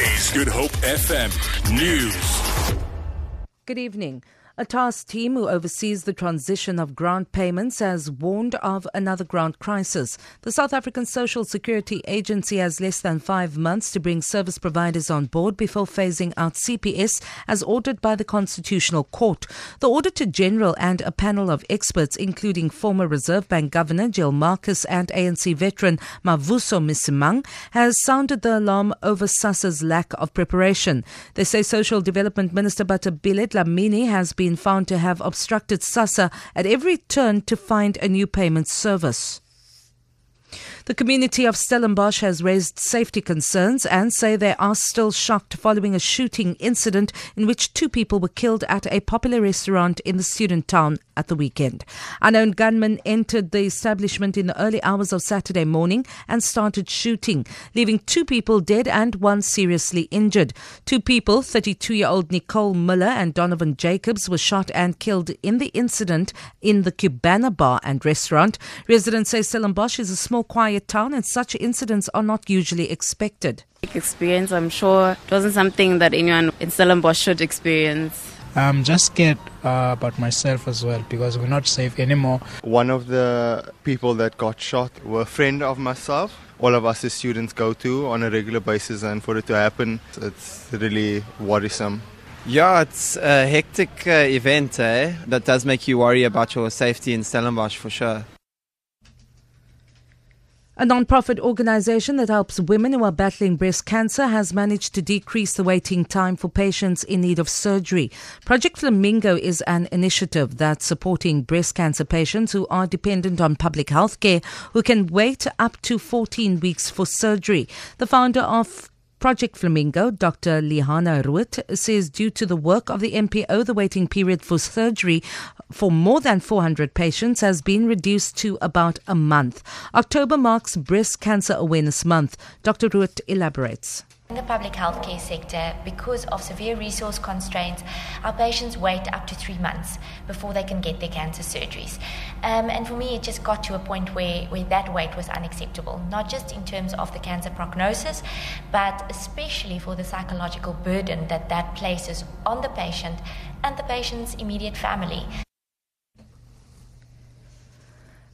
Is Good Hope FM News. Good evening. A task team who oversees the transition of grant payments has warned of another grant crisis. The South African Social Security Agency has less than five months to bring service providers on board before phasing out CPS as ordered by the Constitutional Court. The Auditor General and a panel of experts, including former Reserve Bank Governor Gill Marcus and ANC veteran Mavuso Msimang, has sounded the alarm over SASSA's lack of preparation. They say Social Development Minister Bathabile Dlamini has been been found to have obstructed SASSA at every turn to find a new payment service. The community of Stellenbosch has raised safety concerns and say they are still shocked following a shooting incident in which two people were killed at a popular restaurant in the student town at the weekend. Unknown gunmen entered the establishment in the early hours of Saturday morning and started shooting, leaving two people dead and one seriously injured. Two people, 32 year old Nicole Miller and Donovan Jacobs, were shot and killed in the incident in the Cubana bar and restaurant. Residents say Stellenbosch is a small, quiet town and such incidents are not usually expected. Experience, I'm sure it wasn't something that anyone in Stellenbosch should experience. I'm just scared uh, about myself as well because we're not safe anymore. One of the people that got shot were a friend of myself. All of us as students go to on a regular basis, and for it to happen, it's really worrisome. Yeah, it's a hectic uh, event, eh? That does make you worry about your safety in Stellenbosch for sure. A non-profit organization that helps women who are battling breast cancer has managed to decrease the waiting time for patients in need of surgery. Project Flamingo is an initiative that's supporting breast cancer patients who are dependent on public health care who can wait up to 14 weeks for surgery. The founder of Project Flamingo, Dr. Lihana Ruit, says due to the work of the NPO, the waiting period for surgery for more than 400 patients has been reduced to about a month. October marks Breast Cancer Awareness Month. Dr. Ruit elaborates. In the public healthcare sector, because of severe resource constraints, our patients wait up to three months before they can get their cancer surgeries. Um, and for me, it just got to a point where, where that wait was unacceptable, not just in terms of the cancer prognosis, but especially for the psychological burden that that places on the patient and the patient's immediate family.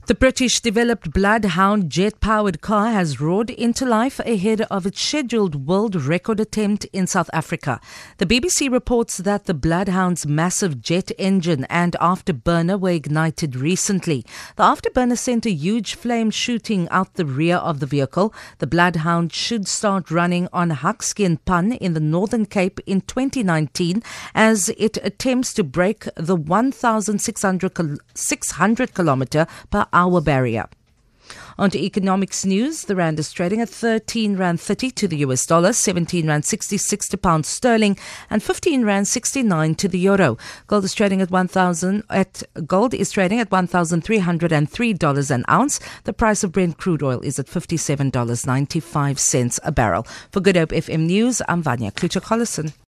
The British developed Bloodhound jet powered car has roared into life ahead of its scheduled world record attempt in South Africa. The BBC reports that the Bloodhound's massive jet engine and afterburner were ignited recently. The afterburner sent a huge flame shooting out the rear of the vehicle. The Bloodhound should start running on Hakskeen Pan in the Northern Cape in 2019 as it attempts to break the 1,600 600 kilometer per hour barrier. On to economics news. The rand is trading at 13 rand 30 to the US dollar, 17 rand 66 to pound sterling, and 15 rand 69 to the euro. Gold is trading at 1,000 at gold is trading at 1,303 dollars an ounce. The price of Brent crude oil is at 57 dollars 95 cents a barrel. For Good Hope FM News, I'm Vanya Kluter-Collison.